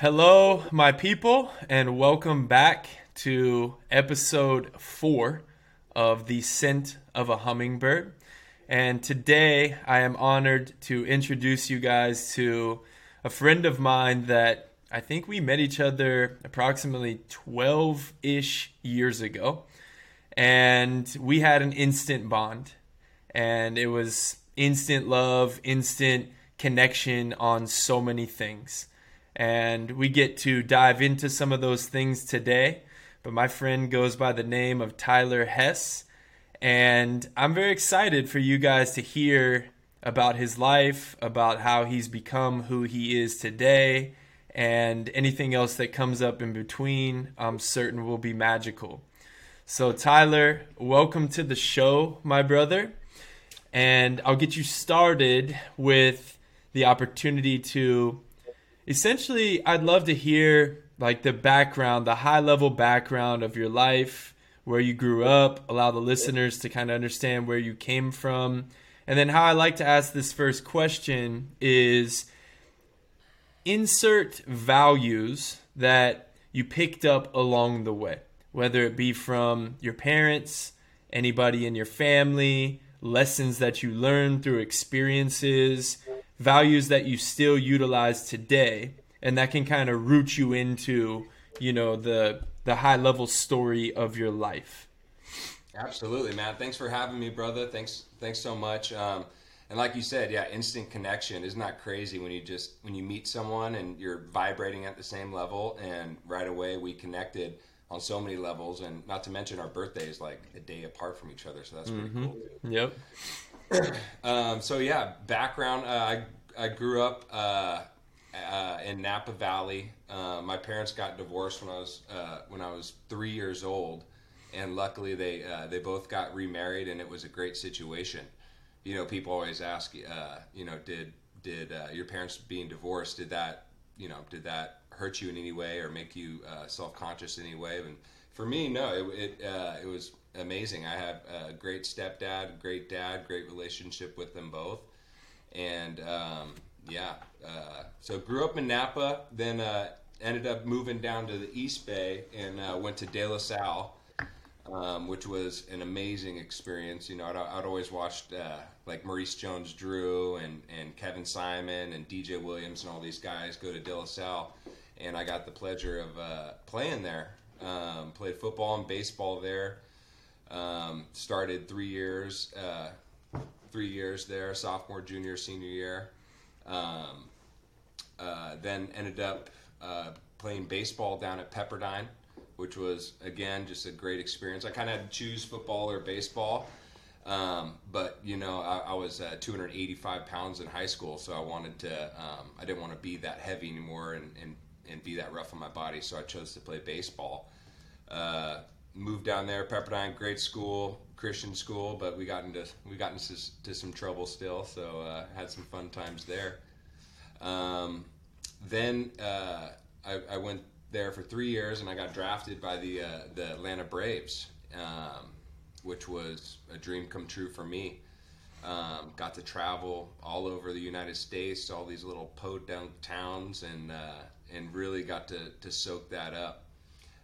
Hello, my people, and welcome back to episode four of The Scent of a Hummingbird. And today I am honored to introduce you guys to a friend of mine that I think we met each other approximately 12 ish years ago. And we had an instant bond. And it was instant love, instant connection on so many things. And we get to dive into some of those things today. But my friend goes by the name of Tyler Hess. And I'm very excited for you guys to hear about his life, about how he's become who he is today, and anything else that comes up in between, I'm certain will be magical. So, Tyler, welcome to the show, my brother. And I'll get you started with the opportunity to essentially, I'd love to hear like the background, the high level background of your life, where you grew up, allow the listeners to kind of understand where you came from. And then, how I like to ask this first question is insert values that you picked up along the way, whether it be from your parents, anybody in your family, lessons that you learned through experiences, values that you still utilize today, and that can kind of root you into, you know, the the high level story of your life. Absolutely, man. Thanks for having me, brother. Thanks, thanks so much. Um, and like you said, yeah, instant connection. Isn't crazy when you just when you meet someone and you're vibrating at the same level, and right away we connected on so many levels, and not to mention our birthdays like a day apart from each other, so that's pretty mm-hmm. cool. Yep. um, so yeah, background. Uh, I I grew up uh, uh, in Napa Valley. Uh, my parents got divorced when I was uh, when I was three years old, and luckily they uh, they both got remarried, and it was a great situation. You know, people always ask, you know, did did your parents being divorced did that you know did that hurt you in any way or make you self conscious in any way? And for me, no, it it, it was amazing. I have a great stepdad, great dad, great relationship with them both, and um, yeah. Uh, so grew up in Napa, then uh, ended up moving down to the East Bay and uh, went to De La Salle, um, which was an amazing experience. You know, I'd, I'd always watched uh, like Maurice Jones-Drew and and Kevin Simon and DJ Williams and all these guys go to De La Salle, and I got the pleasure of uh, playing there. Um, played football and baseball there. Um, started three years, uh, three years there, sophomore, junior, senior year. Um, uh, then ended up uh, playing baseball down at Pepperdine, which was again just a great experience. I kind of had to choose football or baseball. Um, but you know, I, I was uh, 285 pounds in high school, so I wanted to. Um, I didn't want to be that heavy anymore and, and, and be that rough on my body, so I chose to play baseball. Uh, moved down there, Pepperdine, great school, Christian school, but we got into we got into to some trouble still, so uh, had some fun times there. Um, then uh, I, I, went there for three years, and I got drafted by the uh, the Atlanta Braves, um, which was a dream come true for me. Um, got to travel all over the United States, all these little podunk towns, and uh, and really got to to soak that up.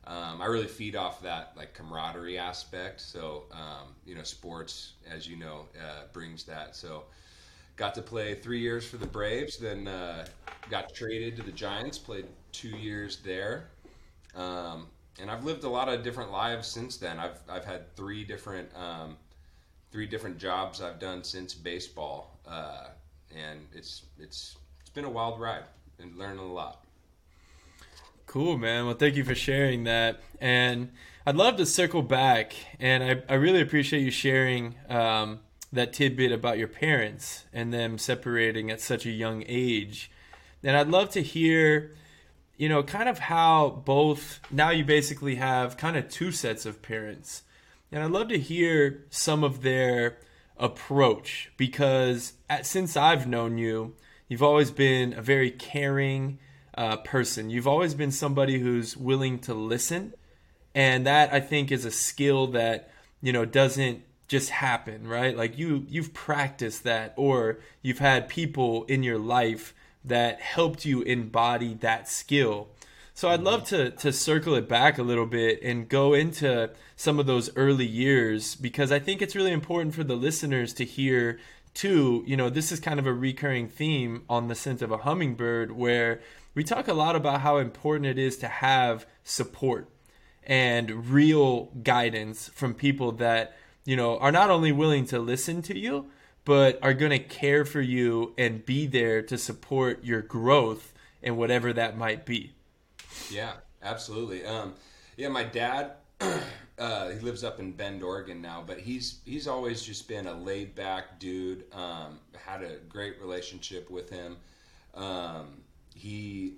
Um, I really feed off that like camaraderie aspect. So um, you know, sports, as you know, uh, brings that. So got to play three years for the Braves, then uh, got traded to the Giants. Played two years there, um, and I've lived a lot of different lives since then. I've I've had three different um, three different jobs I've done since baseball, uh, and it's it's it's been a wild ride and learning a lot. Cool, man. Well, thank you for sharing that. And I'd love to circle back, and I, I really appreciate you sharing um, that tidbit about your parents and them separating at such a young age. And I'd love to hear, you know, kind of how both now you basically have kind of two sets of parents. And I'd love to hear some of their approach because at, since I've known you, you've always been a very caring, uh, person. You've always been somebody who's willing to listen, and that I think is a skill that you know doesn't just happen, right? Like you you've practiced that, or you've had people in your life that helped you embody that skill. So I'd love to to circle it back a little bit and go into some of those early years because I think it's really important for the listeners to hear too. You know, this is kind of a recurring theme on the scent of a hummingbird where we talk a lot about how important it is to have support and real guidance from people that you know are not only willing to listen to you but are going to care for you and be there to support your growth and whatever that might be. Yeah absolutely. Um, yeah my dad uh, he lives up in bend oregon now but he's he's always just been a laid back dude um, had a great relationship with him. Um, he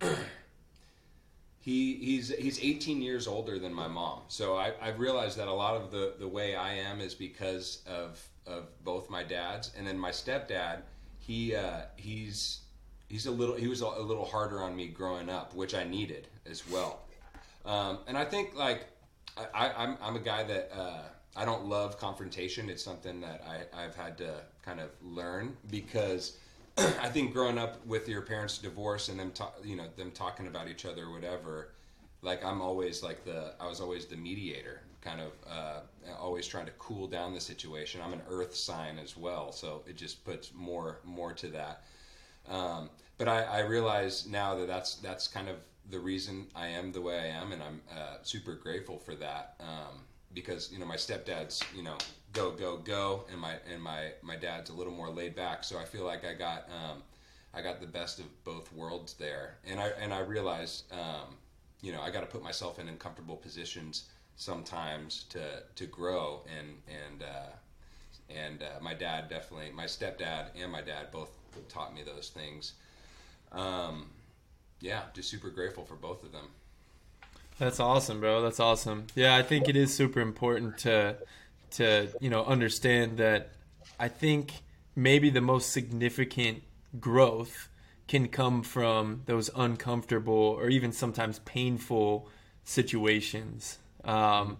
he he's he's 18 years older than my mom. So I, I've realized that a lot of the the way I am is because of of both my dads, and then my stepdad. He uh, he's he's a little he was a, little harder on me growing up, which I needed as well. Um, and I think like I, I'm I'm a guy that uh, I don't love confrontation. It's something that I, I've had to kind of learn because I think growing up with your parents' divorce and them, ta- you know, them talking about each other or whatever, like I'm always like the, I was always the mediator, kind of uh, always trying to cool down the situation. I'm an Earth sign as well, so it just puts more more to that. Um, but I, I realize now that that's that's kind of the reason I am the way I am, and I'm uh, super grateful for that. Um, because you know my stepdad's you know go go go and my and my my dad's a little more laid back. So i feel like i got um, i got the best of both worlds there. And i and i realize um, you know i got to put myself in uncomfortable positions sometimes to to grow. And and uh, and uh, my dad definitely my stepdad and my dad both taught me those things. Um, yeah just super grateful for both of them. That's awesome, bro. That's awesome. Yeah, I think it is super important to to, you know, understand that I think maybe the most significant growth can come from those uncomfortable or even sometimes painful situations. Um,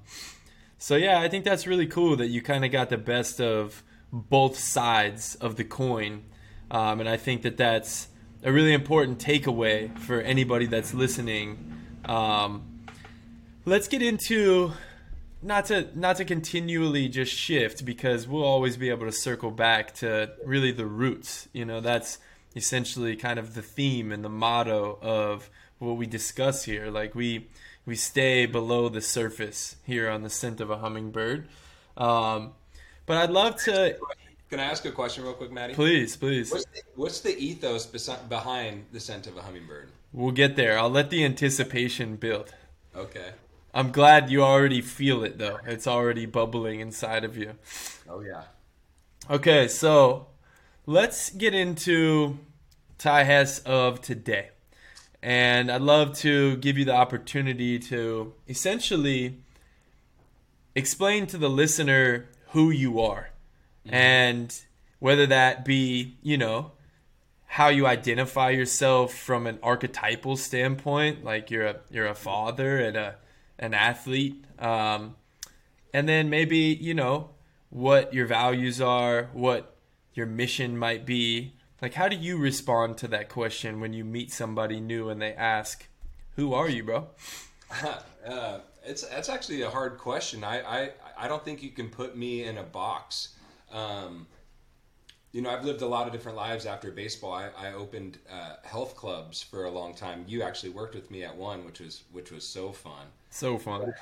so yeah, I think that's really cool that you kind of got the best of both sides of the coin, um, and I think that that's a really important takeaway for anybody that's listening. Um, let's get into not to not to continually just shift because we'll always be able to circle back to really the roots. You know, that's essentially kind of the theme and the motto of what we discuss here. Like we we stay below the surface here on the scent of a hummingbird. Um, but I'd love to. Can I ask a question real quick, Maddie? Please, please. What's the, what's the ethos behind the scent of a hummingbird? We'll get there. I'll let the anticipation build. Okay. I'm glad you already feel it though. It's already bubbling inside of you. Oh yeah. Okay, so let's get into Ty Hess of today. And I'd love to give you the opportunity to essentially explain to the listener who you are. Mm-hmm. And whether that be, you know, how you identify yourself from an archetypal standpoint, like you're a you're a father and a an athlete, um, and then maybe you know what your values are, what your mission might be. Like, how do you respond to that question when you meet somebody new and they ask, "Who are you, bro?" Uh, it's that's actually a hard question. I, I I don't think you can put me in a box. Um, you know, I've lived a lot of different lives after baseball. I, I opened uh, health clubs for a long time. You actually worked with me at one, which was which was so fun. So fun.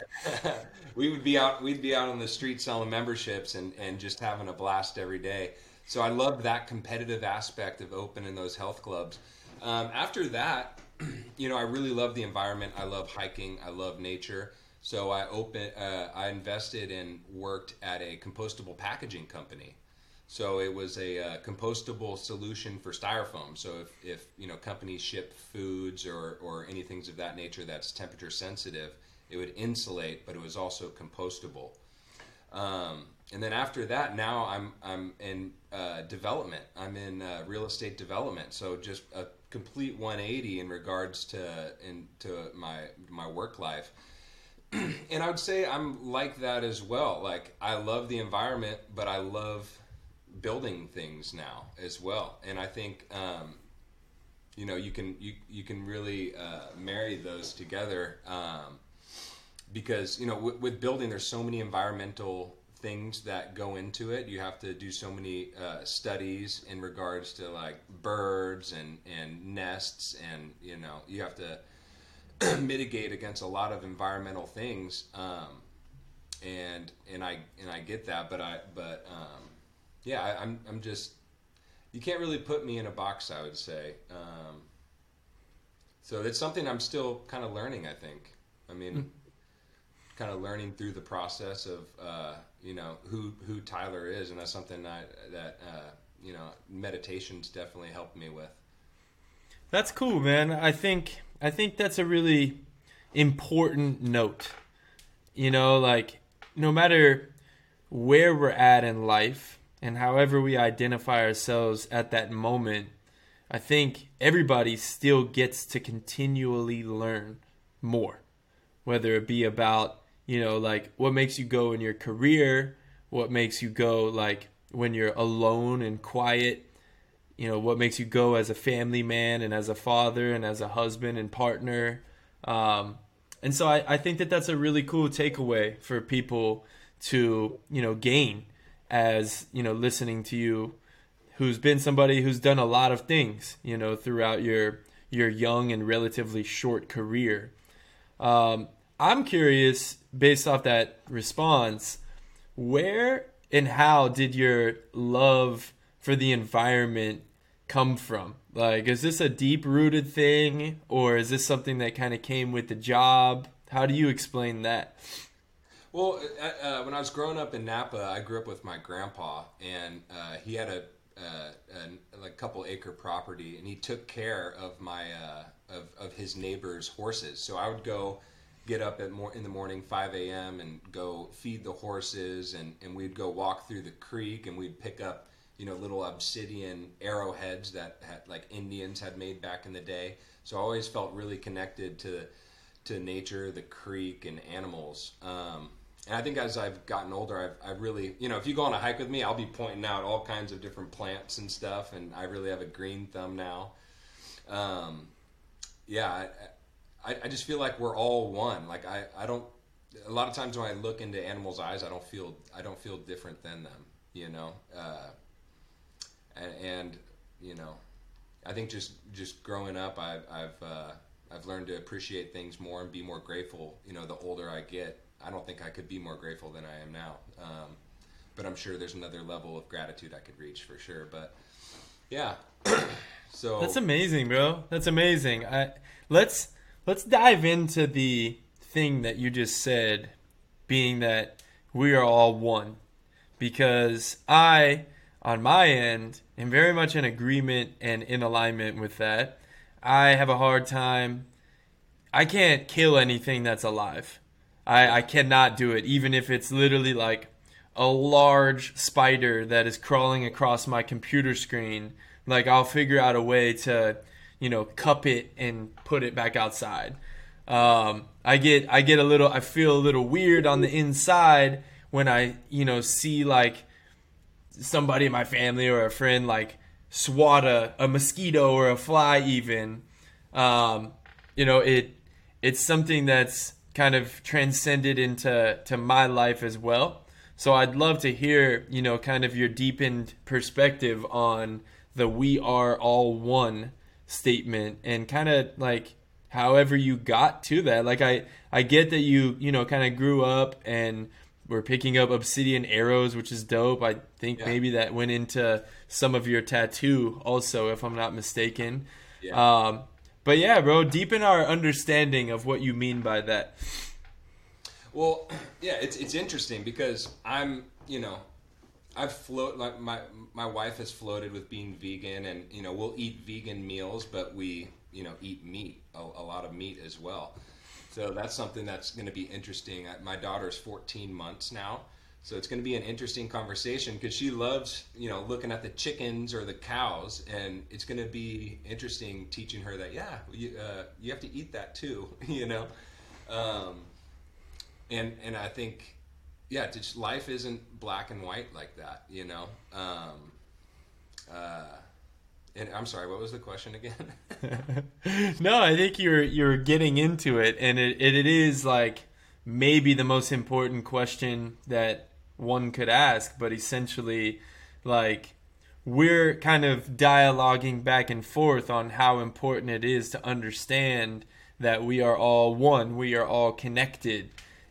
we would be out. We'd be out on the street selling memberships and and just having a blast every day. So I loved that competitive aspect of opening those health clubs. Um, after that, you know, I really love the environment. I love hiking. I love nature. So I open. Uh, I invested and worked at a compostable packaging company. So it was a uh, compostable solution for styrofoam. So if, if you know companies ship foods or, or anything of that nature that's temperature sensitive, it would insulate, but it was also compostable. Um, and then after that, now I'm I'm in uh, development. I'm in uh, real estate development. So just a complete 180 in regards to into my my work life. and I would say I'm like that as well. Like I love the environment, but I love building things now as well. And I think um, you know you can you you can really uh, marry those together um, because you know with, with building there's so many environmental things that go into it. You have to do so many uh, studies in regards to like birds and and nests, and you know you have to mitigate against a lot of environmental things. Um, and and I and I get that, but I but um, yeah, I, I'm I'm just you can't really put me in a box. I would say. Um, so it's something I'm still kind of learning. I think. I mean, mm. Kind of learning through the process of uh, you know who who Tyler is, and that's something that that uh, you know meditation's definitely helped me with. That's cool, man. I think I think that's a really important note. You know, like no matter where we're at in life and however we identify ourselves at that moment, I think everybody still gets to continually learn more, whether it be about, you know, like what makes you go in your career, what makes you go like when you're alone and quiet, you know, what makes you go as a family man and as a father and as a husband and partner. Um, and so I, I think that that's a really cool takeaway for people to you know gain as you know listening to you who's been somebody who's done a lot of things you know throughout your your young and relatively short career um, i'm curious based off that response where and how did your love for the environment come from like, is this a deep rooted thing, or is this something that kind of came with the job? How do you explain that? Well, uh, uh, when I was growing up in Napa, I grew up with my grandpa, and uh, he had a, uh, a, couple acre property, and he took care of my uh, of, of his neighbors' horses. So I would go get up at more in the morning, 5 a.m., and go feed the horses, and, and we'd go walk through the creek, and we'd pick up you know little obsidian arrowheads that had, like Indians had made back in the day. So I always felt really connected to to nature, the creek, and animals. Um, and I think as I've gotten older, I've, I've really, you know, if you go on a hike with me, I'll be pointing out all kinds of different plants and stuff, and I really have a green thumb now. Um, yeah, I, I, I just feel like we're all one. Like I, I don't. A lot of times when I look into animals' eyes, I don't feel I don't feel different than them. You know, uh, and, and you know, I think just just growing up, I've I've uh, I've learned to appreciate things more and be more grateful. You know, the older I get, I don't think I could be more grateful than I am now. Um, but I'm sure there's another level of gratitude I could reach for sure. But yeah, so that's amazing, bro. That's amazing. I let's let's dive into the thing that you just said, being that we are all one, because I on my end am very much in agreement and in alignment with that. I have a hard time. I can't kill anything that's alive. I, I cannot do it, even if it's literally like a large spider that is crawling across my computer screen. Like, I'll figure out a way to, you know, cup it and put it back outside. Um, I get I get a little I feel a little weird on the inside when I you know see like somebody in my family or a friend like swat a, a mosquito or a fly even um, you know it it's something that's kind of transcended into to my life as well so i'd love to hear you know kind of your deepened perspective on the we are all one statement and kind of like however you got to that like i i get that you you know kind of grew up and we're picking up obsidian arrows, which is dope. I think yeah. maybe that went into some of your tattoo also, if I'm not mistaken. Yeah. Um, but yeah, bro, deepen our understanding of what you mean by that. Well, yeah, it's it's interesting because I'm, you know, I've float like my my wife has floated with being vegan, and you know we'll eat vegan meals, but we you know eat meat, a, a lot of meat as well. So that's something that's going to be interesting. My daughter's 14 months now. So it's going to be an interesting conversation because she loves, you know, looking at the chickens or the cows, and it's going to be interesting teaching her that, yeah, you, uh, you have to eat that too, you know. Um, and and I think, yeah, just life isn't black and white like that, you know. Um, uh, And I'm sorry, what was the question again? no, I think you're you're getting into it, and it, it, it is like maybe the most important question that one could ask, but essentially, like we're kind of dialoguing back and forth on how important it is to understand that we are all one, we are all connected,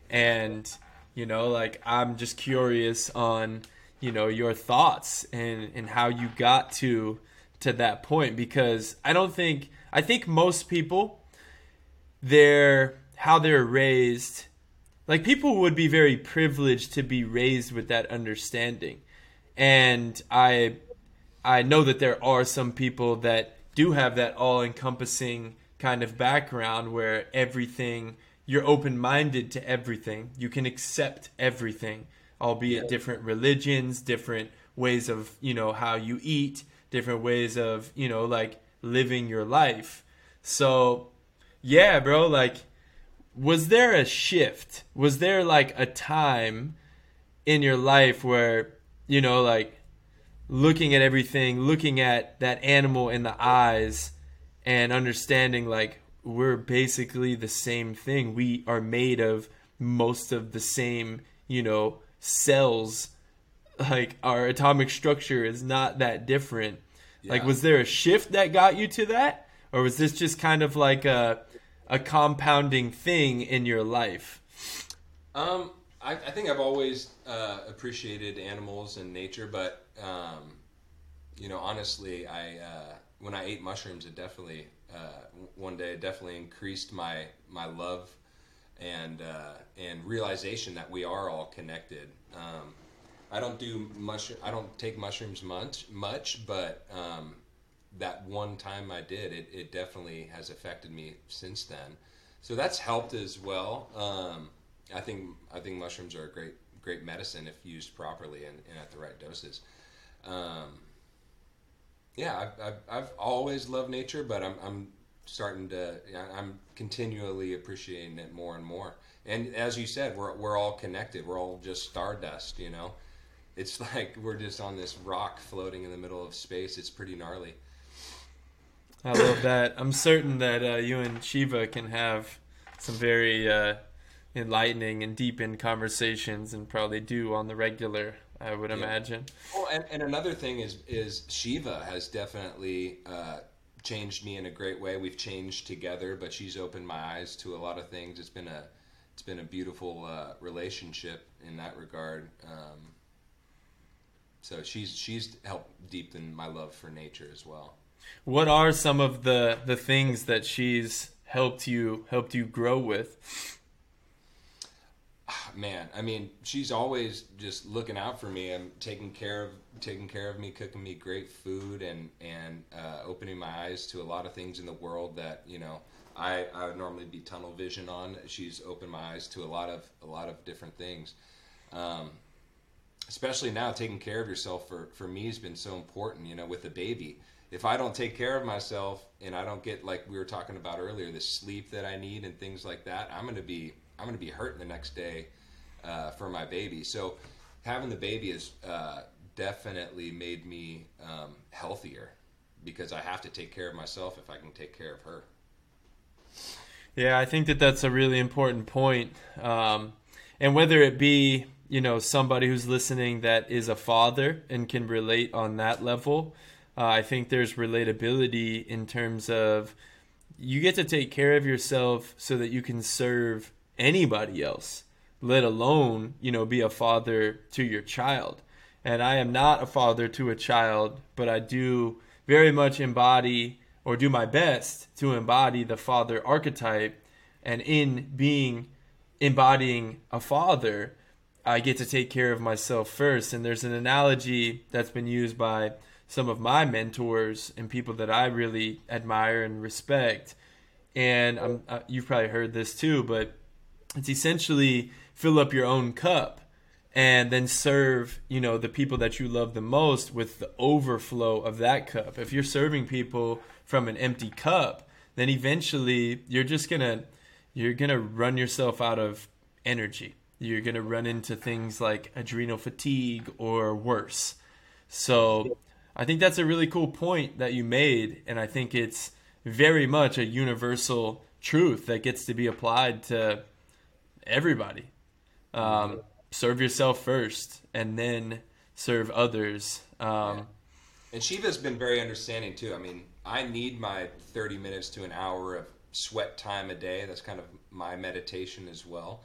and you know, like I'm just curious on you know your thoughts and and how you got to to that point because I don't think I think most people they're how they're raised like people would be very privileged to be raised with that understanding. And I I know that there are some people that do have that all encompassing kind of background where everything you're open minded to everything. You can accept everything albeit yeah. different religions different ways of you know how you eat different ways of you know like living your life. So yeah bro like was there a shift? Was there like a time in your life where you know like looking at everything looking at that animal in the eyes and understanding like we're basically the same thing we are made of most of the same you know cells like our atomic structure is not that different. Yeah. Like, was there a shift that got you to that, or was this just kind of like a a compounding thing in your life? Um, I, I think I've always uh, appreciated animals and nature, but um, you know, honestly, I uh, when I ate mushrooms, it definitely uh, one day it definitely increased my my love and uh, and realization that we are all connected. Um, I don't do mush. I don't take mushrooms much, much, but um, that one time I did, it, it definitely has affected me since then. So that's helped as well. Um, I think I think mushrooms are a great great medicine if used properly and, and at the right doses. Um, yeah, I've, I've, I've, always loved nature, but I'm, I'm starting to I'm continually appreciating it more and more. And as you said, we're we're all connected. We're all just stardust, you know it's like we're just on this rock floating in the middle of space. It's pretty gnarly. I love that. I'm certain that uh, you and Shiva can have some very uh, enlightening and deep in conversations, and probably do on the regular. I would yeah. imagine. Oh, and, and another thing is is Shiva has definitely uh, changed me in a great way. We've changed together, but she's opened my eyes to a lot of things. It's been a it's been a beautiful uh, relationship in that regard. Um, so she's she's helped deepen my love for nature as well. What are some of the the things that she's helped you helped you grow with? Man, I mean, she's always just looking out for me and taking care of taking care of me, cooking me great food, and and uh, opening my eyes to a lot of things in the world that you know I I would normally be tunnel vision on. She's opened my eyes to a lot of a lot of different things. Um, especially now taking care of yourself for for me has been so important you know with a baby if i don't take care of myself and i don't get like we were talking about earlier the sleep that i need and things like that i'm to be i'm to be hurting the next day uh, for my baby. So having the baby has uh, definitely made me um, healthier because i have to take care of myself if i can take care of her. Yeah i think that that's a really important point um, and whether it be you know somebody who's listening that is a father and can relate on that level uh, i think there's relatability in terms of you get to take care of yourself so that you can serve anybody else let alone you know be a father to your child and i am not a father to a child but i do very much embody or do my best to embody the father archetype and in being embodying a father I get to take care of myself first. And there's an analogy that's been used by some of my mentors and people that I really admire and respect. And uh, you've probably heard this too, but it's essentially fill up your own cup and then serve, you know, the people that you love the most with the overflow of that cup. If you're serving people from an empty cup, then eventually you're just to you're to run yourself out of energy you're to run into things like adrenal fatigue or worse. So I think that's a really cool point that you made, and I think it's very much a universal truth that gets to be applied to everybody. Um, serve yourself first, and then serve others. Um, yeah. And Shiva's been very understanding too. I mean, I need my 30 minutes to an hour of sweat time a day. That's kind of my meditation as well.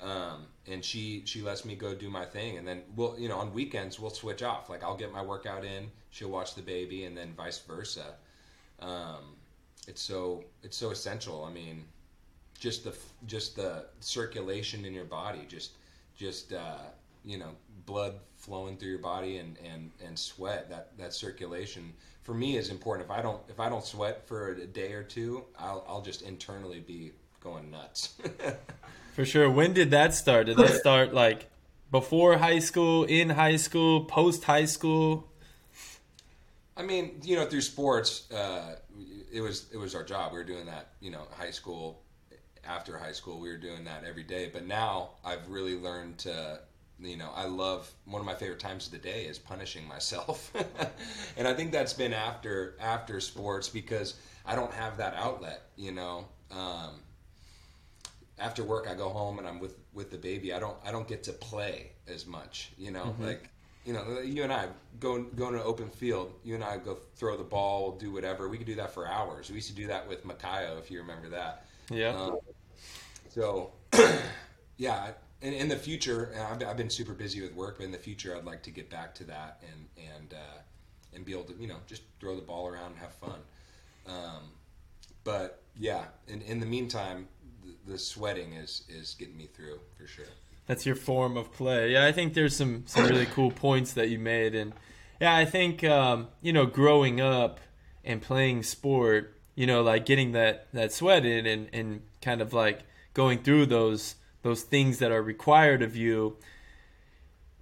Um, and she she lets me go do my thing, and then we'll you know on weekends we'll switch off. Like I'll get my workout in, she'll watch the baby, and then vice versa. Um, it's so it's so essential. I mean, just the just the circulation in your body, just just uh, you know blood flowing through your body and, and, and sweat that, that circulation. For me is important. If I don't if I don't sweat for a day or two I'll, I'll just internally be going nuts. For sure. When did that start? Did that start like before high school in high school post high school? I mean you know through sports uh, it was it was our job. We were doing that you know high school after high school we were doing that every day but now I've really learned to you know, I love one of my favorite times of the day is punishing myself, and I think that's been after after sports because I don't have that outlet. You know, um, after work I go home and I'm with with the baby. I don't I don't get to play as much. You know, mm-hmm. like you know, you and I go go into an open field. You and I go throw the ball, do whatever. We could do that for hours. We used to do that with Makayo, if you remember that. Yeah. Um, so, yeah, in, in the future, I've, I've, been super busy with work, but in the future, I'd like to get back to that and and uh, and be able to you know just throw the ball around and have fun. Um, but yeah, in in the meantime, the, the, sweating is is getting me through for sure. That's your form of play. Yeah, I think there's some some really cool points that you made, and yeah, I think um, you know growing up and playing sport, you know, like getting that that sweat in and and kind of like going through those those things that are required of you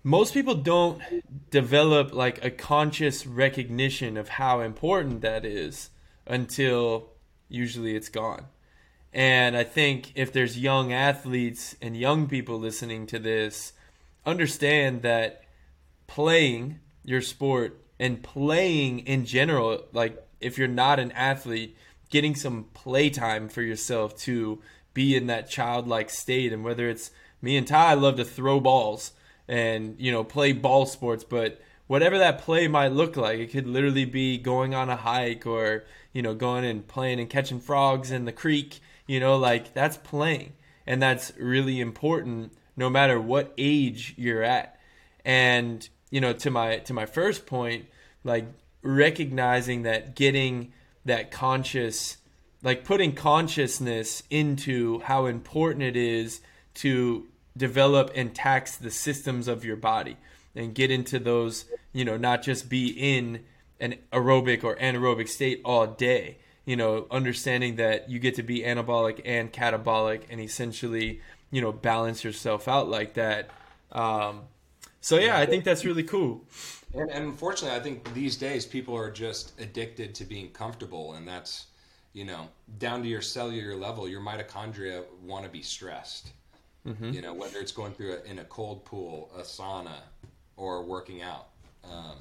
most people don't develop like a conscious recognition of how important that is until usually it's gone. And I think if there's young athletes and young people listening to this, understand that playing your sport and playing in general, like if you're not an athlete, getting some playtime for yourself to be in that childlike state. And whether it's me and Ty I love to throw balls and, you know, play ball sports, but whatever that play might look like, it could literally be going on a hike or, you know, going and playing and catching frogs in the creek, you know, like that's playing. And that's really important no matter what age you're at. And, you know, to my to my first point, like recognizing that getting that conscious like putting consciousness into how important it is to develop and tax the systems of your body and get into those, you know, not just be in an aerobic or anaerobic state all day, you know, understanding that you get to be anabolic and catabolic and essentially, you know, balance yourself out like that. Um, so yeah, I think that's really cool. And, and unfortunately, I think these days people are just addicted to being comfortable, and that's you know, down to your cellular level, your mitochondria want to be stressed. Mm-hmm. You know, whether it's going through a, in a cold pool, a sauna, or working out. Um,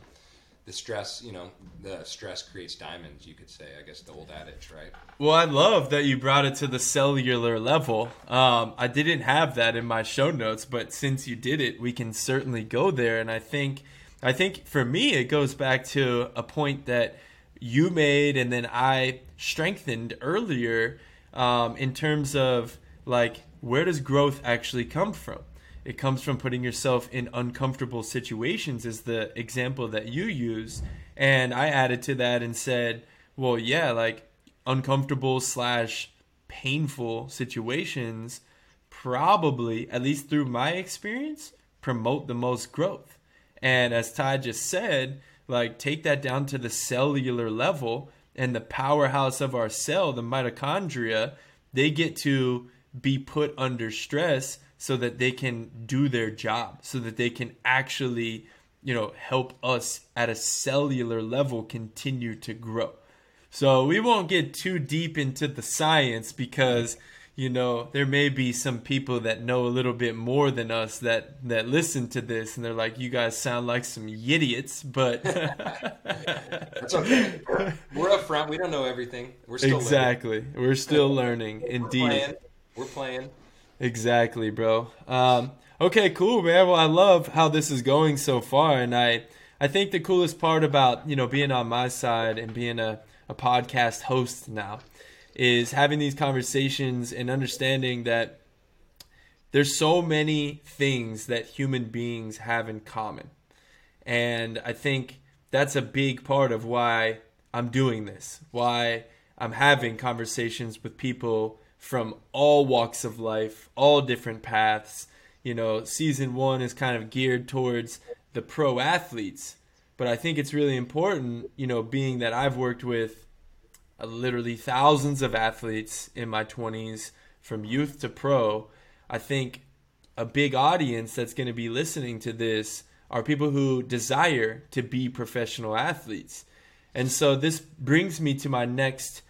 the stress, you know, the stress creates diamonds, you could say. I guess the old adage, right? Well, I love that you brought it to the cellular level. Um, I didn't have that in my show notes, but since you did it, we can certainly go there. And I think, I think for me, it goes back to a point that you made and then I strengthened earlier um, in terms of like where does growth actually come from? It comes from putting yourself in uncomfortable situations, is the example that you use. And I added to that and said, well, yeah, like uncomfortable slash painful situations probably, at least through my experience, promote the most growth. And as Ty just said, like take that down to the cellular level and the powerhouse of our cell the mitochondria they get to be put under stress so that they can do their job so that they can actually you know help us at a cellular level continue to grow. So we won't get too deep into the science because you know, there may be some people that know a little bit more than us that that listen to this and they're like, "You guys sound like some idiots," but that's okay. We're up front. We don't know everything. We're still learning exactly. Learning. We're still learning. Indeed. We're playing. We're playing. Exactly, bro. Um, okay, cool, man. Well, I love how this is going so far, and I I think the coolest part about you know being on my side and being a a podcast host now is having these conversations and understanding that there's so many things that human beings have in common. And I think that's a big part of why I'm doing this, why I'm having conversations with people from all walks of life, all different paths. You know, season one is kind of geared towards the pro athletes, but I think it's really important, you know, being that I've worked with literally thousands of athletes in my 20s from youth to pro. I think a big audience that's going to be listening to this are people who desire to be professional athletes. And so this brings me to my next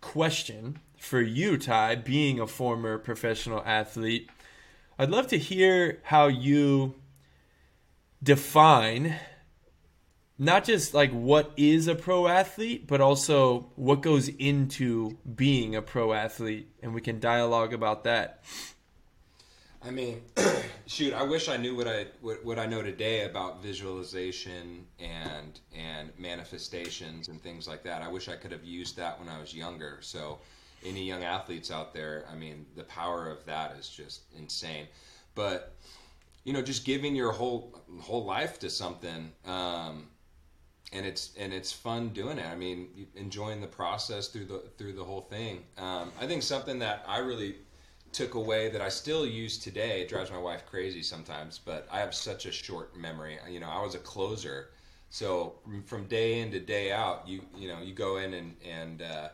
question for you, Ty, being a former professional athlete. I'd love to hear how you define not just like what is a pro athlete, but also what goes into being a pro athlete, and we can dialogue about that. I mean, shoot, I wish I knew what I what, what I know today about visualization and and manifestations and things like that. I wish I could have used that when I was younger. So, any young athletes out there, I mean, the power of that is just insane. But you know, just giving your whole whole life to something. Um, and it's and it's fun doing it. I mean, enjoying the process through the through the whole thing. Um, I think something that I really took away that I still use today. It drives my wife crazy sometimes, but I have such a short memory. You know, I was a closer, so from day in to day out, you you know, you go in and and uh,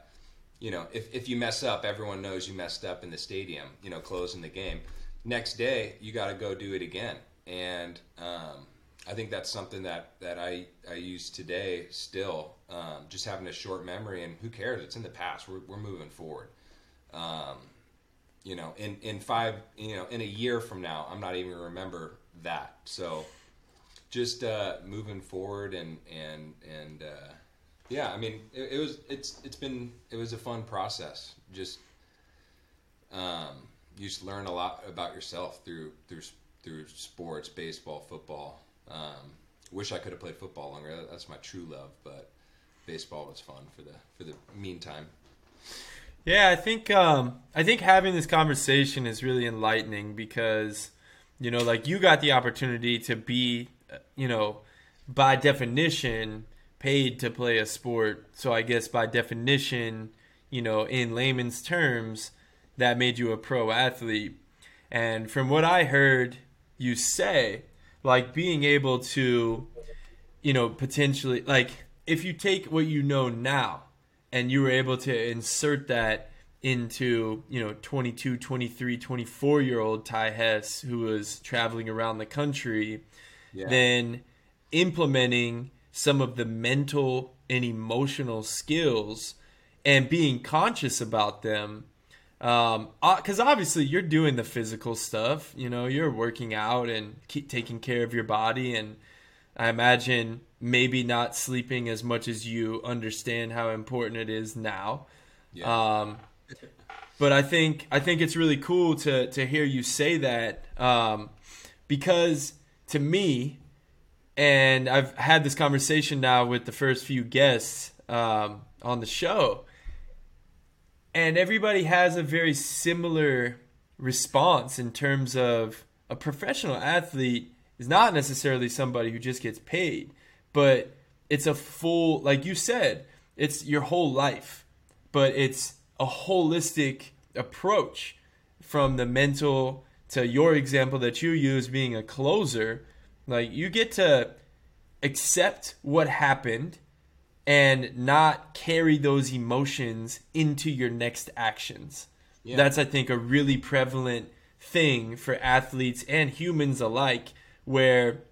you know, if if you mess up, everyone knows you messed up in the stadium. You know, closing the game. Next day, you got to go do it again, and um, I think that's something that, that I, I use today still. Um, just having a short memory, and who cares? It's in the past. We're, we're moving forward. Um, you know, in, in five, you know, in a year from now, I'm not even remember that. So just uh, moving forward and, and, and uh, yeah, I mean, it, it, was, it's, it's been, it was a fun process. Just, um, you just learn a lot about yourself through, through, through sports, baseball, football, um, wish I could have played football longer. That's my true love, but baseball was fun for the for the meantime. Yeah, I think um, I think having this conversation is really enlightening because you know, like you got the opportunity to be, you know, by definition paid to play a sport. So I guess by definition, you know, in layman's terms, that made you a pro athlete. And from what I heard you say, like being able to you know potentially like if you take what you know now and you were able to insert that into you know 22 23 24 year old ty hess who was traveling around the country yeah. then implementing some of the mental and emotional skills and being conscious about them um because uh, obviously you're doing the physical stuff you know you're working out and keep taking care of your body and i imagine maybe not sleeping as much as you understand how important it is now yeah. um but i think i think it's really cool to to hear you say that um because to me and i've had this conversation now with the first few guests um on the show and everybody has a very similar response in terms of a professional athlete is not necessarily somebody who just gets paid, but it's a full, like you said, it's your whole life, but it's a holistic approach from the mental to your example that you use being a closer. Like you get to accept what happened and not carry those emotions into your next actions. Yeah. That's, I think, a really prevalent thing for athletes and humans alike, where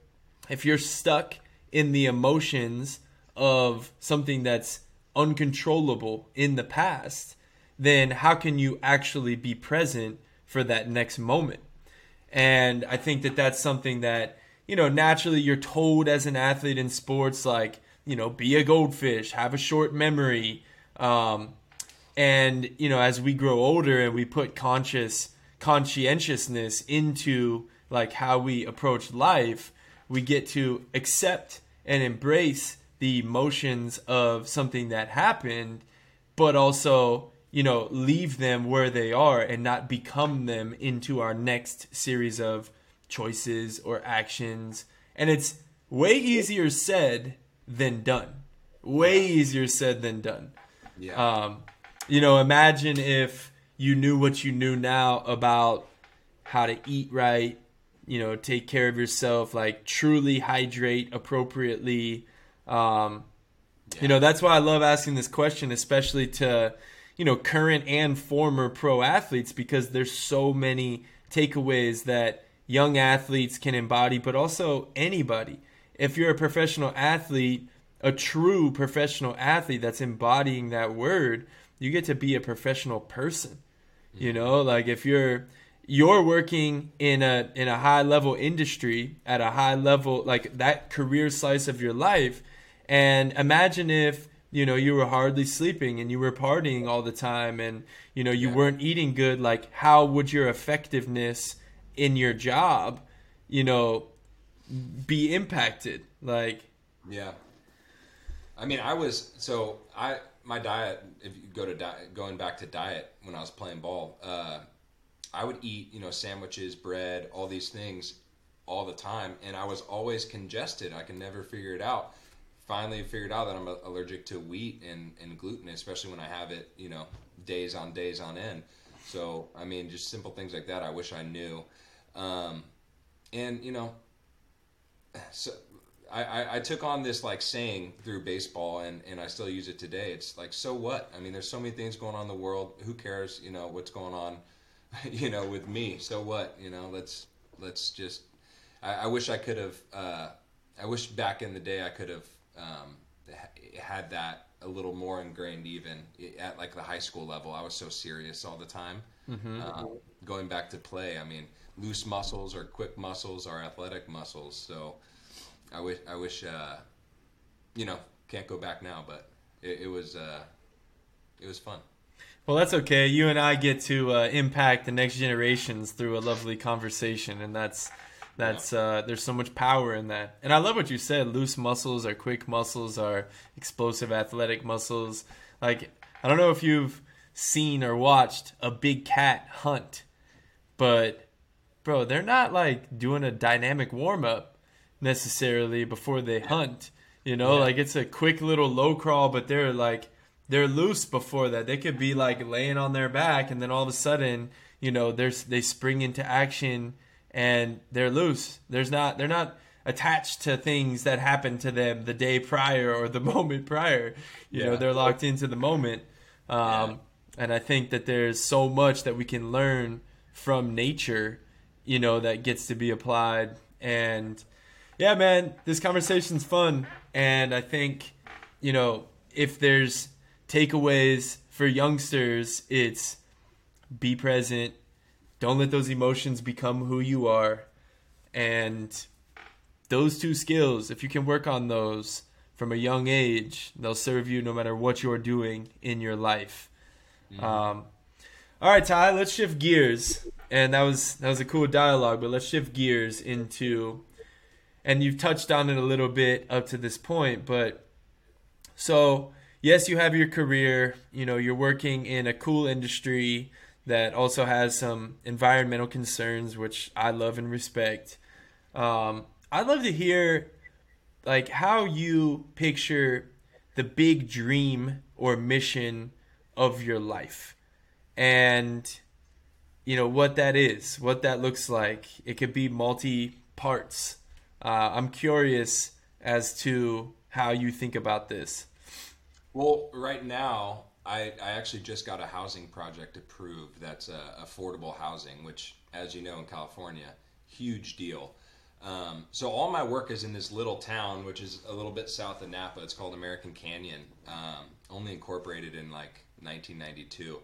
if you're stuck in the emotions of something that's uncontrollable in the past, then how can you actually be present for that next moment? And I think that that's something that, you know, naturally you're told as an athlete in sports, like, you know, be a goldfish, have a short memory. Um, and, you know, as we grow older and we put conscious conscientiousness into like how we approach life, we get to accept and embrace the emotions of something that happened, but also, you know, leave them where they are and not become them into our next series of choices or actions. And it's way easier said than done. Way easier said than done. Yeah. Um, you know, imagine if you knew what you knew now about how to eat right, you know, take care of yourself, like truly hydrate appropriately. Um, yeah. You know, that's why I love asking this question, especially to, you know, current and former pro athletes, because there's so many takeaways that young athletes can embody, but also anybody. If you're a professional athlete, a true professional athlete that's embodying that word, you get to be a professional person. You know, like if you're you're working in a in a high level industry at a high level like that career slice of your life and imagine if you know you were hardly sleeping and you were partying all the time and you know you yeah. weren't eating good like how would your effectiveness in your job you know be impacted like yeah i mean i was so i my diet if you go to diet going back to diet when i was playing ball uh I would eat, you know, sandwiches, bread, all these things all the time, and I was always congested. I can never figure it out. Finally, figured out that I'm allergic to wheat and, and gluten, especially when I have it, you know, days on days on end. So, I mean, just simple things like that. I wish I knew. Um, and you know, so I, I, I, took on this like saying through baseball, and, and I still use it today. It's like, so what? I mean, there's so many things going on in the world. Who cares? You know what's going on you know, with me. So what? You know, let's let's just. I, I wish I could have. Uh, I wish back in the day I could have um, had that a little more ingrained, even at like the high school level. I was so serious all the time. Mm-hmm. Uh, going back to play, I mean, loose muscles or quick muscles are athletic muscles. So I wish I wish uh, you know can't go back now, but it, it was uh, it was fun. Well, that's okay. You and I get to uh, impact the next generations through a lovely conversation, and that's that's uh, there's so much power in that. And I love what you said. Loose muscles are quick muscles, are explosive athletic muscles. Like I don't know if you've seen or watched a big cat hunt, but bro, they're not like doing a dynamic warm up necessarily before they hunt. You know, yeah. like it's a quick little low crawl, but they're like they're loose before that. They could be like laying on their back, and then all of a sudden, you know, there's they spring into action and they're loose. There's not they're not attached to things that happened to them the day prior or the moment prior. You yeah. know, they're locked into the moment. Um, yeah. And I think that there's so much that we can learn from nature, you know, that gets to be applied. And yeah, man, this conversation's fun. And I think, you know, if there's takeaways for youngsters it's be present don't let those emotions become who you are and those two skills if you can work on those from a young age they'll serve you no matter what you're doing in your life mm-hmm. um, all right ty let's shift gears and that was that was a cool dialogue but let's shift gears into and you've touched on it a little bit up to this point but so yes, you have your career, you know, you're working in a cool industry that also has some environmental concerns, which I love and respect. Um, I'd love to hear like how you picture the big dream or mission of your life and you know what that is what that looks like. It could be multi parts uh, i'm curious as to how you think about this well, right now, I, I actually just got a housing project approved that's uh, affordable housing, which, as you know, in California, huge deal. Um, so all my work is in this little town, which is a little bit south of Napa. It's called American Canyon, um, only incorporated in like 1992.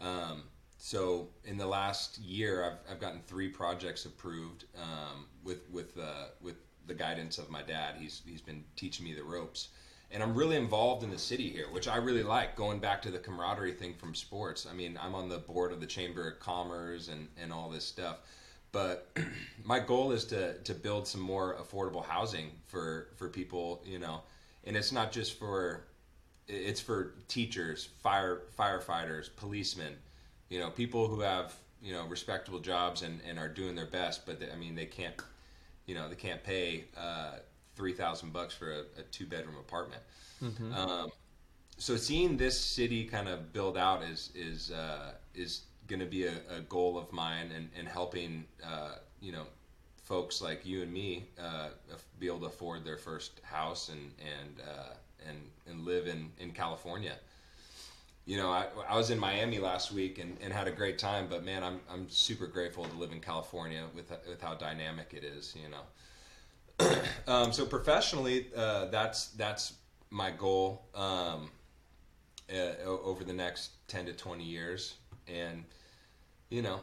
Um, so in the last year, I've, I've gotten three projects approved um, with with uh, with the guidance of my dad. He's he's been teaching me the ropes, and I'm really involved in the city here, which I really like. Going back to the camaraderie thing from sports. I mean, I'm on the board of the Chamber of Commerce and and all this stuff. But my goal is to to build some more affordable housing for for people, you know, and it's not just for it's for teachers, fire firefighters, policemen, you know, people who have you know respectable jobs and, and are doing their best, but they, I mean they can't, you know, they can't pay uh, three thousand bucks for a, a two bedroom apartment. Mm-hmm. Um, so seeing this city kind of build out is is uh, is going to be a, a, goal of mine, and, and helping uh, you know folks like you and me uh, be able to afford their first house and and uh, and and live in in California. You know, I, I was in Miami last week and, and had a great time, but man, I'm I'm super grateful to live in California with with how dynamic it is. You know, um, so professionally, uh, that's that's my goal um, uh, over the next ten to twenty years, and you know,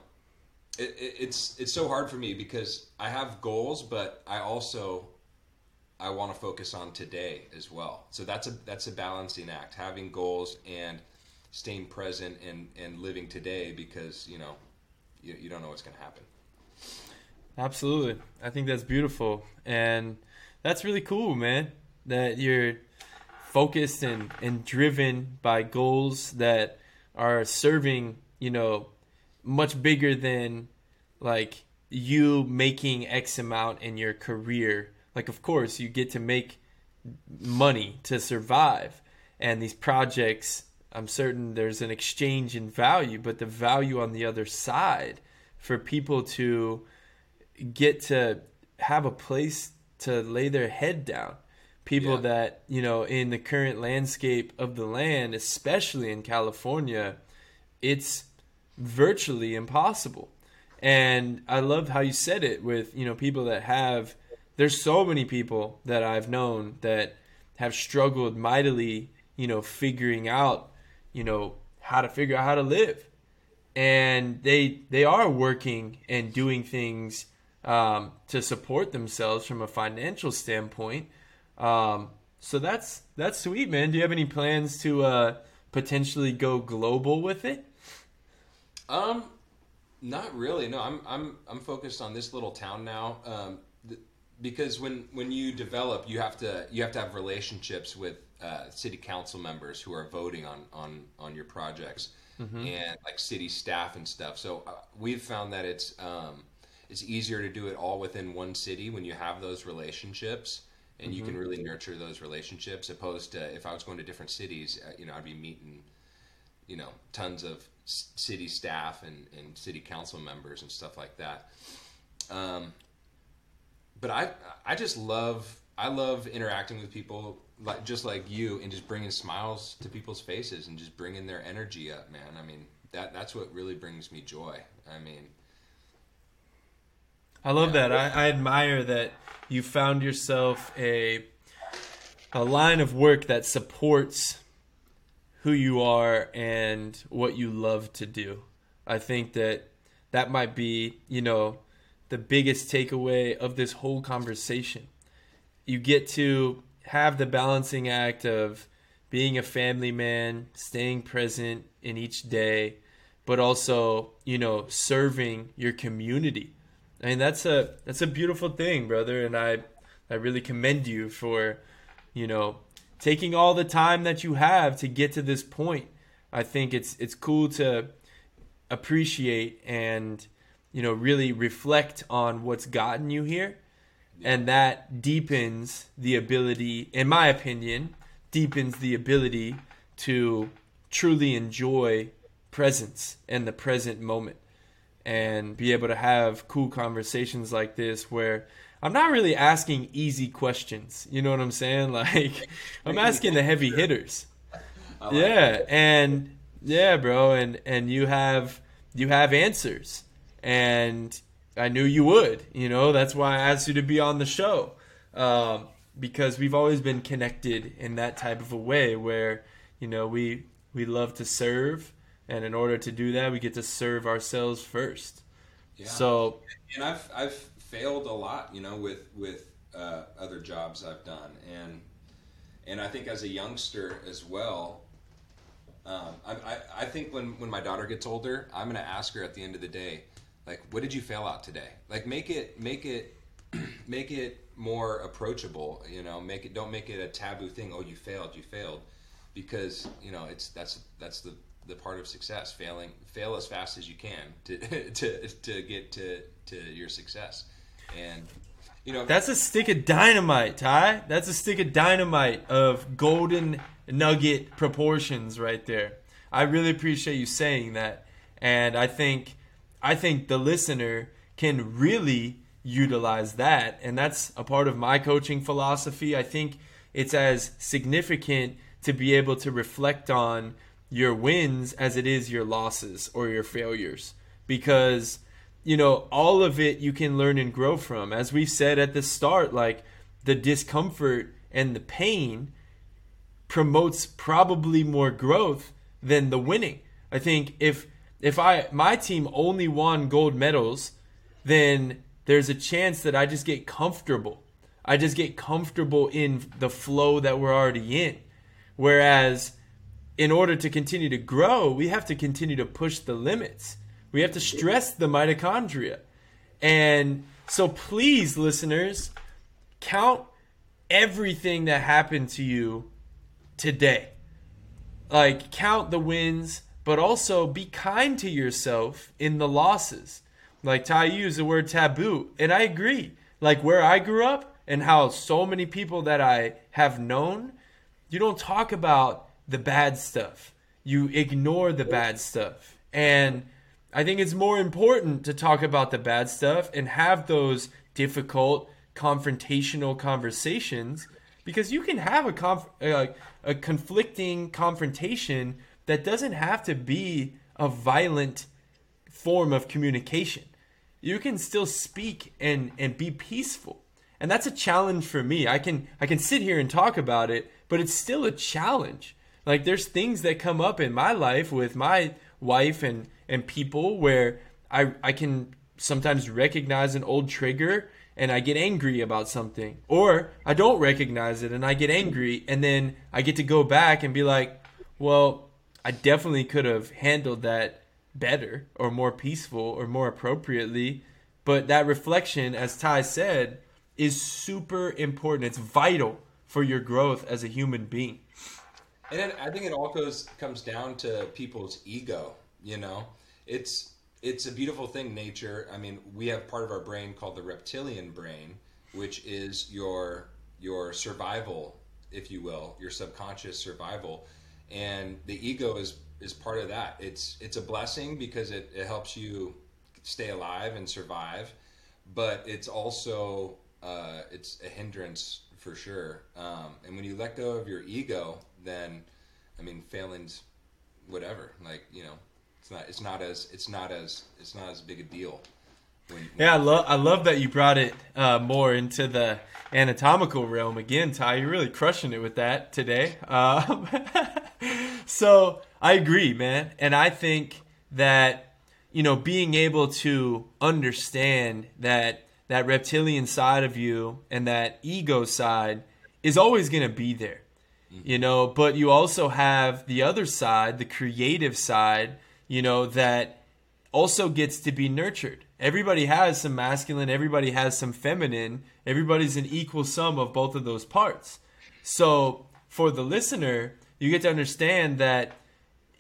it, it, it's it's so hard for me because I have goals, but I also I want to focus on today as well. So that's a that's a balancing act, having goals and staying present and and living today because you know you, you don't know what's going to happen. Absolutely, I think that's beautiful, and that's really cool, man. That you're focused and and driven by goals that are serving you know much bigger than like you making X amount in your career like of course you get to make money to survive and these projects i'm certain there's an exchange in value but the value on the other side for people to get to have a place to lay their head down people yeah. that you know in the current landscape of the land especially in california it's virtually impossible and i love how you said it with you know people that have there's so many people that I've known that have struggled mightily, you know, figuring out, you know, how to figure out how to live. And they they are working and doing things um, to support themselves from a financial standpoint. Um, so that's that's sweet, man. Do you have any plans to uh, potentially go global with it? Um, not really. No, I'm I'm I'm focused on this little town now. Um, because when when you develop, you have to you have to have relationships with uh, city council members who are voting on on on your projects mm-hmm. and like city staff and stuff. So uh, we've found that it's um, it's easier to do it all within one city when you have those relationships and mm-hmm. you can mm-hmm. really nurture those relationships. Opposed to if I was going to different cities, uh, you know, I'd be meeting you know tons of city staff and, and city council members and stuff like that. Um, but I I just love I love interacting with people like just like you and just bringing smiles to people's faces and just bringing their energy up, man. I mean that that's what really brings me joy. I mean. I love yeah. that. I, I admire that you found yourself a a line of work that supports who you are and what you love to do. I think that that might be, you know, the biggest takeaway of this whole conversation. You get to have the balancing act of being a family man, staying present in each day, but also, you know, serving your community. I mean, that's a that's a beautiful thing, brother, and I I really commend you for, you know, taking all the time that you have to get to this point. I think it's it's cool to appreciate and you know, really reflect on what's gotten you here. And that deepens the ability, in my opinion, deepens the ability to truly enjoy presence and the present moment and be able to have cool conversations like this where I'm not really asking easy questions. You know what I'm saying? Like I'm asking the heavy hitters. Like yeah, that. and yeah, bro, and and you have you have answers and I knew you would. You know, that's why I asked you to be on the show um, because we've always been connected in that type of a way where you know we we love to serve And in order to do that, we get to serve ourselves first. Yeah. So, and I've I've failed a lot, you know, with with uh, other jobs I've done, and and I think as a youngster as well. Um, I, I, I think when, when my daughter gets older, I'm gonna ask her at the end of the day, like, what did you fail at today? Like, make it make it make it more approachable. You know, make it don't make it a taboo thing. Oh, you failed, you failed, because you know it's that's that's the the part of success. Failing, fail as fast as you can to to to get to to your success, and you know that's a stick of dynamite, Ty. That's a stick of dynamite of golden nugget proportions right there. I really appreciate you saying that, and I think I think the listener can really utilize that. And that's a part of my coaching philosophy. I think it's as significant to be able to reflect on your wins as it is your losses or your failures because you know all of it you can learn and grow from as we said at the start like the discomfort and the pain promotes probably more growth than the winning i think if if i my team only won gold medals then there's a chance that I just get comfortable. I just get comfortable in the flow that we're already in. Whereas, in order to continue to grow, we have to continue to push the limits. We have to stress the mitochondria. And so, please, listeners, count everything that happened to you today. Like, count the wins, but also be kind to yourself in the losses like Ty used the word taboo, and I agree. Like where I grew up and how so many people that I have known, you don't talk about the bad stuff. You ignore the bad stuff. And I think it's more important to talk about the bad stuff and have those difficult confrontational conversations because you can have a conf- a, a conflicting confrontation that doesn't have to be a violent form of communication. You can still speak and and be peaceful. And that's a challenge for me. I can i can sit here and talk about it but it's still a challenge. Like there's things that come up in my life with my wife and and people where i i can sometimes recognize an old trigger and i get angry about something. Or i don't recognize it and i get angry and then i get to go back and be like well i definitely could have handled that better or more peaceful or more appropriately. But that reflection, as Ty said, is super important. It's vital for your growth as a human being. And I think it all goes comes down to people's ego. You know, it's it's a beautiful thing. Nature. I mean, we have part of our brain called the reptilian brain, which is your your survival, if you will, your subconscious survival, and the ego is is part of that. It's it's a blessing because it, it helps you stay alive and survive, but it's also uh, it's a hindrance for sure. Um, and when you let go of your ego, then I mean, failings, whatever. Like you know, it's not it's not as it's not as it's not as big a deal. Yeah, I love I love that you brought it uh, more into the anatomical realm again, Ty. You're really crushing it with that today. Um, so I agree, man. And I think that, you know, being able to understand that that reptilian side of you and that ego side is always going to be there. Mm-hmm. You know, but you also have the other side, the creative side, you know, that also gets to be nurtured. Everybody has some masculine, everybody has some feminine, everybody's an equal sum of both of those parts. So, for the listener, you get to understand that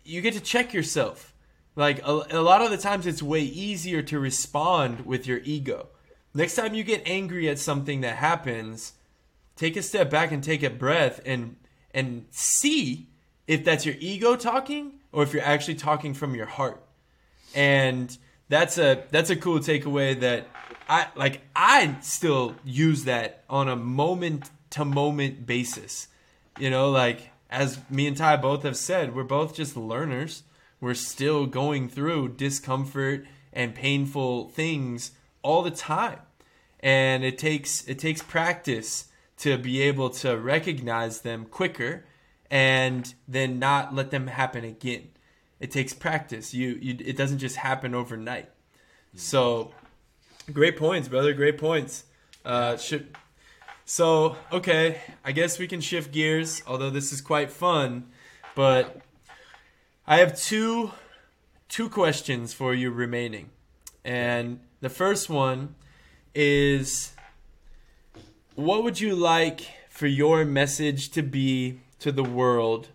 you get to check yourself. Like a, a lot of the times, it's way easier to respond with your ego. Next time you get angry at something that happens, take a step back and take a breath and and see if that's your ego talking or if you're actually talking from your heart. And that's a that's a cool takeaway that I like I still use that on a moment to moment basis. You know, like as me and Ty both have said, we're both just learners. We're still going through discomfort and painful things all the time. And it takes it takes practice to be able to recognize them quicker and then not let them happen again. it takes practice. You, you it doesn't just happen overnight. So, great points, brother. Great points. Uh, should, so okay, I guess we can shift gears. Although this is quite fun, but I have two two questions for you remaining, and the first one is, what would you like for your message to be to the world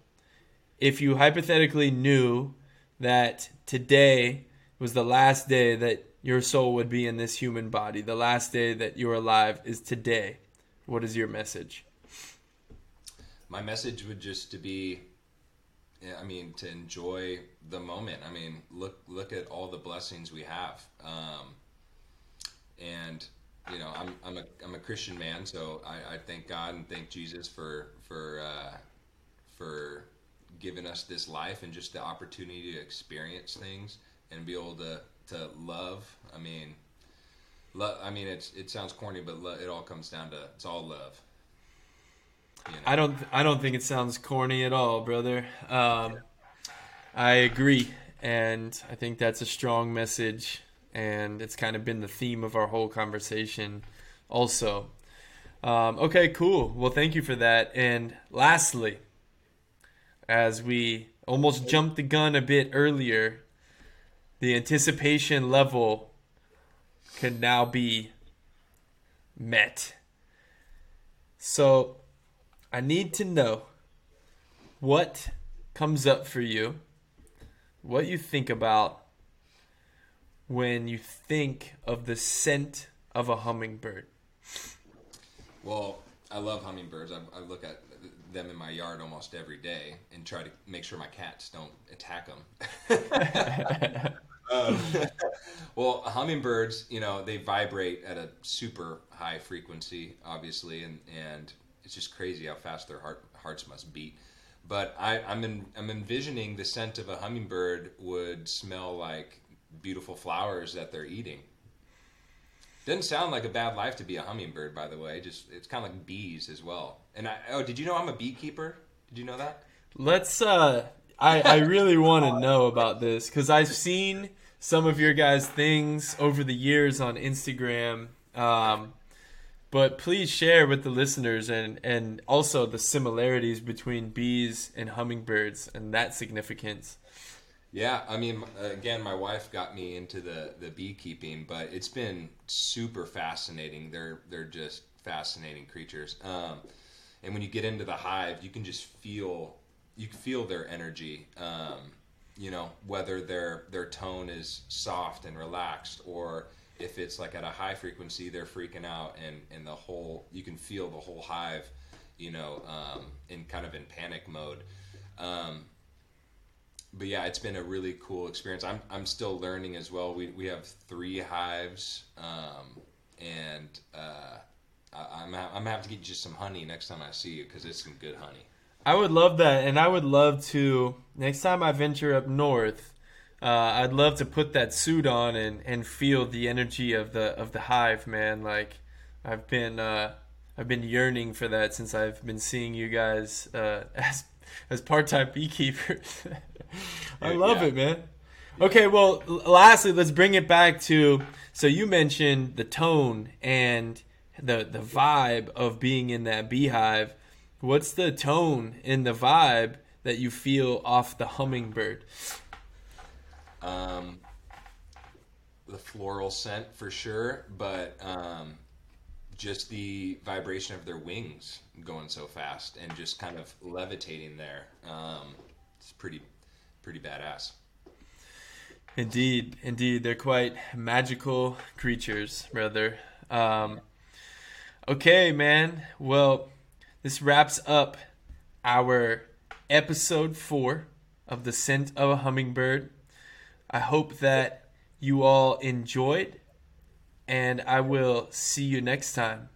if you hypothetically knew that today was the last day that your soul would be in this human body, the last day that you're alive is today. What is your message? My message would just to be I mean, to enjoy the moment. I mean, look look at all the blessings we have. Um, and you know, I'm I'm a I'm a Christian man, so I, I thank God and thank Jesus for for uh, for giving us this life and just the opportunity to experience things and be able to to love. I mean, love. I mean, it's it sounds corny, but lo- it all comes down to it's all love. You know? I don't I don't think it sounds corny at all, brother. Um, I agree, and I think that's a strong message, and it's kind of been the theme of our whole conversation, also. Um, okay, cool. Well, thank you for that. And lastly, as we almost jumped the gun a bit earlier, the anticipation level can now be met. So I need to know what comes up for you, what you think about when you think of the scent of a hummingbird. Well, I love hummingbirds. I, I look at them in my yard almost every day and try to make sure my cats don't attack them. um, well, hummingbirds, you know, they vibrate at a super high frequency, obviously, and, and it's just crazy how fast their heart, hearts must beat. But I, I'm, in, I'm envisioning the scent of a hummingbird would smell like beautiful flowers that they're eating. Doesn't sound like a bad life to be a hummingbird, by the way. Just it's kind of like bees as well. And I, oh, did you know I'm a beekeeper? Did you know that? Let's. uh I I really want to know about this because I've seen some of your guys' things over the years on Instagram. Um, but please share with the listeners and and also the similarities between bees and hummingbirds and that significance. Yeah, I mean, again, my wife got me into the the beekeeping, but it's been super fascinating. They're they're just fascinating creatures. Um, and when you get into the hive, you can just feel you can feel their energy. Um, you know, whether their their tone is soft and relaxed, or if it's like at a high frequency, they're freaking out, and and the whole you can feel the whole hive, you know, um, in kind of in panic mode. Um, but yeah, it's been a really cool experience. I'm I'm still learning as well. We we have three hives, um, and uh, I, am I'm, I'm gonna have to get you some honey next time I see you because it's some good honey. I would love that, and I would love to next time I venture up north. Uh, I'd love to put that suit on and, and feel the energy of the of the hive, man. Like I've been uh, I've been yearning for that since I've been seeing you guys uh, as as part time beekeepers. I love yeah. it, man. Okay, well, lastly, let's bring it back to. So you mentioned the tone and the the vibe of being in that beehive. What's the tone in the vibe that you feel off the hummingbird? Um, the floral scent for sure, but um, just the vibration of their wings going so fast and just kind of levitating there. Um, it's pretty pretty badass. Indeed, indeed, they're quite magical creatures, brother. Um, okay, man. Well, this wraps up our episode four of the scent of a hummingbird. I hope that you all enjoyed, and I will see you next time.